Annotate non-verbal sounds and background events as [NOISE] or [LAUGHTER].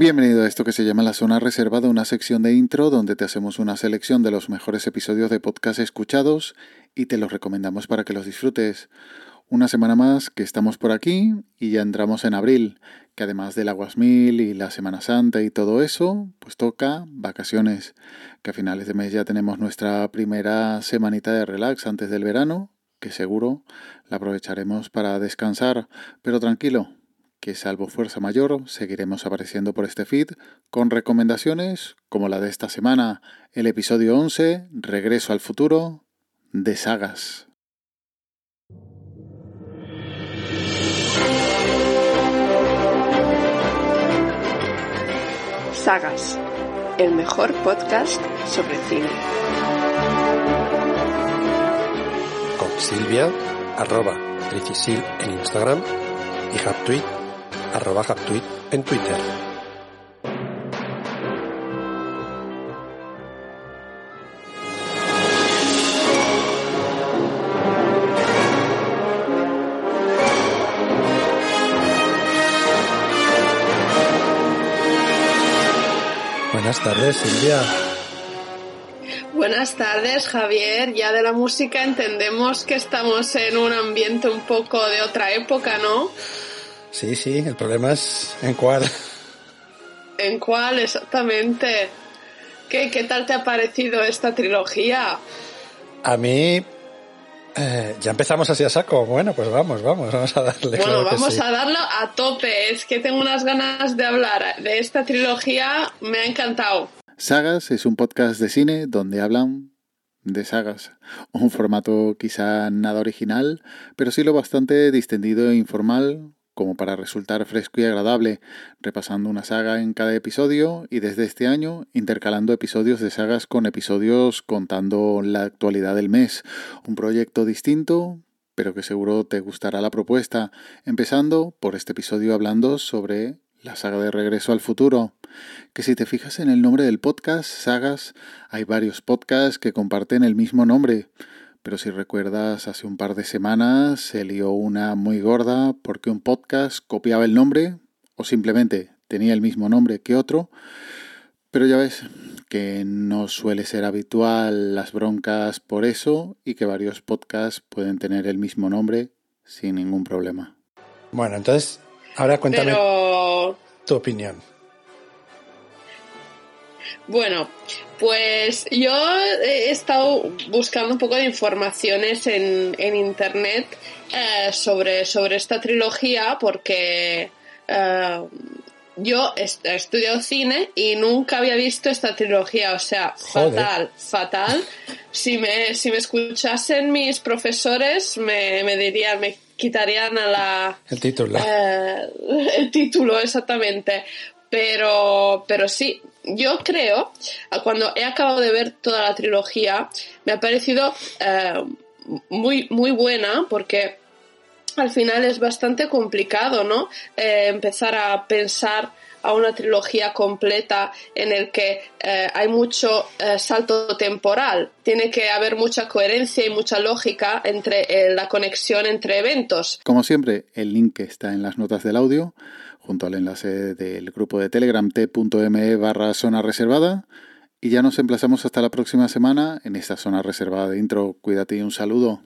Bienvenido a esto que se llama La Zona Reservada, una sección de intro donde te hacemos una selección de los mejores episodios de podcast escuchados y te los recomendamos para que los disfrutes. Una semana más que estamos por aquí y ya entramos en abril, que además del Aguasmil y la Semana Santa y todo eso, pues toca vacaciones, que a finales de mes ya tenemos nuestra primera semanita de relax antes del verano, que seguro la aprovecharemos para descansar, pero tranquilo, que salvo fuerza mayor seguiremos apareciendo por este feed con recomendaciones como la de esta semana, el episodio 11, Regreso al futuro, de sagas. Sagas, el mejor podcast sobre cine. Con Silvia, arroba en Instagram y Haptweet arroba Haptweet en Twitter. Buenas tardes, Silvia. Buenas tardes, Javier. Ya de la música entendemos que estamos en un ambiente un poco de otra época, ¿no? Sí, sí, el problema es en cuál. [LAUGHS] ¿En cuál exactamente? ¿Qué, qué tal te ha parecido esta trilogía? A mí eh, ya empezamos así a saco. Bueno, pues vamos, vamos, vamos a darle. Bueno, vamos a darlo a tope. Es que tengo unas ganas de hablar de esta trilogía. Me ha encantado. Sagas es un podcast de cine donde hablan de sagas. Un formato quizá nada original, pero sí lo bastante distendido e informal, como para resultar fresco y agradable, repasando una saga en cada episodio y desde este año intercalando episodios de sagas con episodios contando la actualidad del mes. Un proyecto distinto, pero que seguro te gustará la propuesta, empezando por este episodio hablando sobre la saga de Regreso al Futuro, que si te fijas en el nombre del podcast, Sagas, hay varios podcasts que comparten el mismo nombre. Pero si recuerdas, hace un par de semanas se lió una muy gorda porque un podcast copiaba el nombre o simplemente tenía el mismo nombre que otro. Pero ya ves que no suele ser habitual las broncas por eso y que varios podcasts pueden tener el mismo nombre sin ningún problema. Bueno, entonces, ahora cuéntame tu opinión. Bueno, pues yo he estado buscando un poco de informaciones en, en internet eh, sobre, sobre esta trilogía porque eh, yo he, estudiado cine y nunca había visto esta trilogía, o sea, fatal, fatal. Si me, si me escuchasen mis profesores me, me dirían, me quitarían a la... El título. Eh, el título, exactamente. Pero, pero sí, yo creo, cuando he acabado de ver toda la trilogía, me ha parecido eh, muy, muy buena porque al final es bastante complicado, ¿no? Eh, empezar a pensar a una trilogía completa en el que eh, hay mucho salto temporal. Tiene que haber mucha coherencia y mucha lógica entre la conexión entre eventos. Como siempre, el link está en las notas del audio junto al enlace del grupo de Telegram t.me barra zona reservada. Y ya nos emplazamos hasta la próxima semana en esta zona reservada de intro. Cuídate y un saludo.